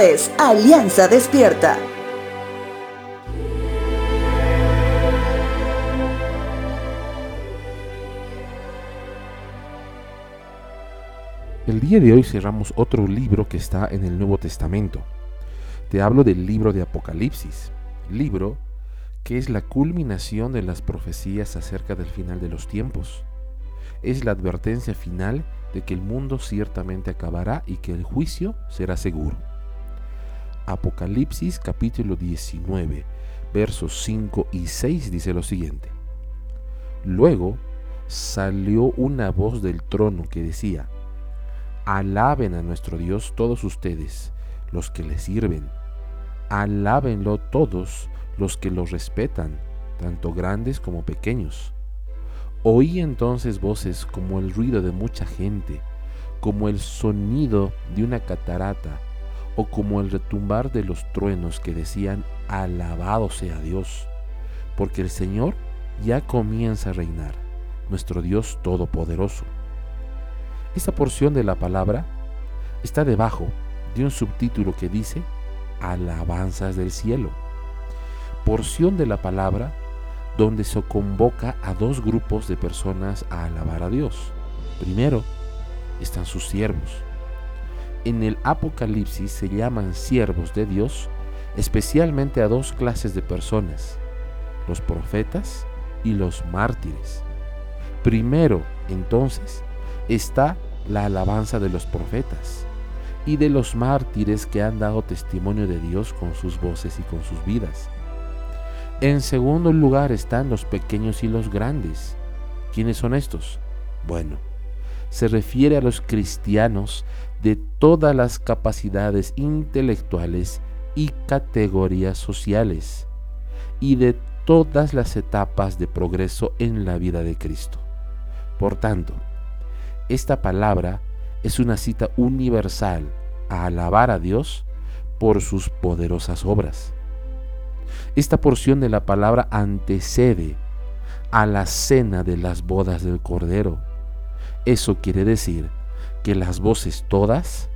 Es Alianza Despierta. El día de hoy cerramos otro libro que está en el Nuevo Testamento. Te hablo del libro de Apocalipsis, libro que es la culminación de las profecías acerca del final de los tiempos. Es la advertencia final de que el mundo ciertamente acabará y que el juicio será seguro. Apocalipsis capítulo 19, versos 5 y 6 dice lo siguiente. Luego salió una voz del trono que decía, Alaben a nuestro Dios todos ustedes, los que le sirven. Alábenlo todos los que lo respetan, tanto grandes como pequeños. Oí entonces voces como el ruido de mucha gente, como el sonido de una catarata, o como el retumbar de los truenos que decían, alabado sea Dios, porque el Señor ya comienza a reinar, nuestro Dios Todopoderoso. Esta porción de la palabra está debajo de un subtítulo que dice Alabanzas del cielo. Porción de la palabra donde se convoca a dos grupos de personas a alabar a Dios. Primero están sus siervos. En el Apocalipsis se llaman siervos de Dios especialmente a dos clases de personas, los profetas y los mártires. Primero, entonces, está la alabanza de los profetas y de los mártires que han dado testimonio de Dios con sus voces y con sus vidas. En segundo lugar están los pequeños y los grandes. ¿Quiénes son estos? Bueno, se refiere a los cristianos de todas las capacidades intelectuales y categorías sociales y de todas las etapas de progreso en la vida de Cristo. Por tanto, esta palabra es una cita universal a alabar a Dios por sus poderosas obras. Esta porción de la palabra antecede a la cena de las bodas del Cordero. Eso quiere decir que las voces todas,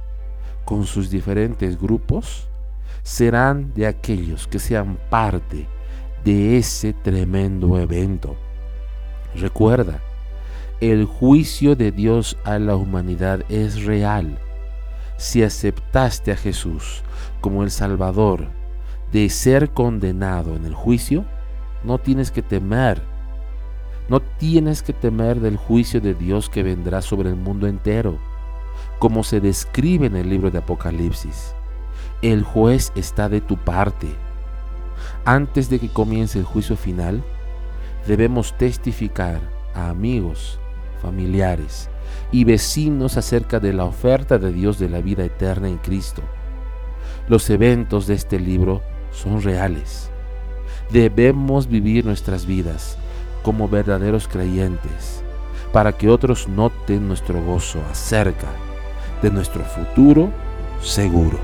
con sus diferentes grupos, serán de aquellos que sean parte de ese tremendo evento. Recuerda, el juicio de Dios a la humanidad es real. Si aceptaste a Jesús como el Salvador de ser condenado en el juicio, no tienes que temer. No tienes que temer del juicio de Dios que vendrá sobre el mundo entero, como se describe en el libro de Apocalipsis. El juez está de tu parte. Antes de que comience el juicio final, debemos testificar a amigos, familiares y vecinos acerca de la oferta de Dios de la vida eterna en Cristo. Los eventos de este libro son reales. Debemos vivir nuestras vidas como verdaderos creyentes para que otros noten nuestro gozo acerca de nuestro futuro seguro.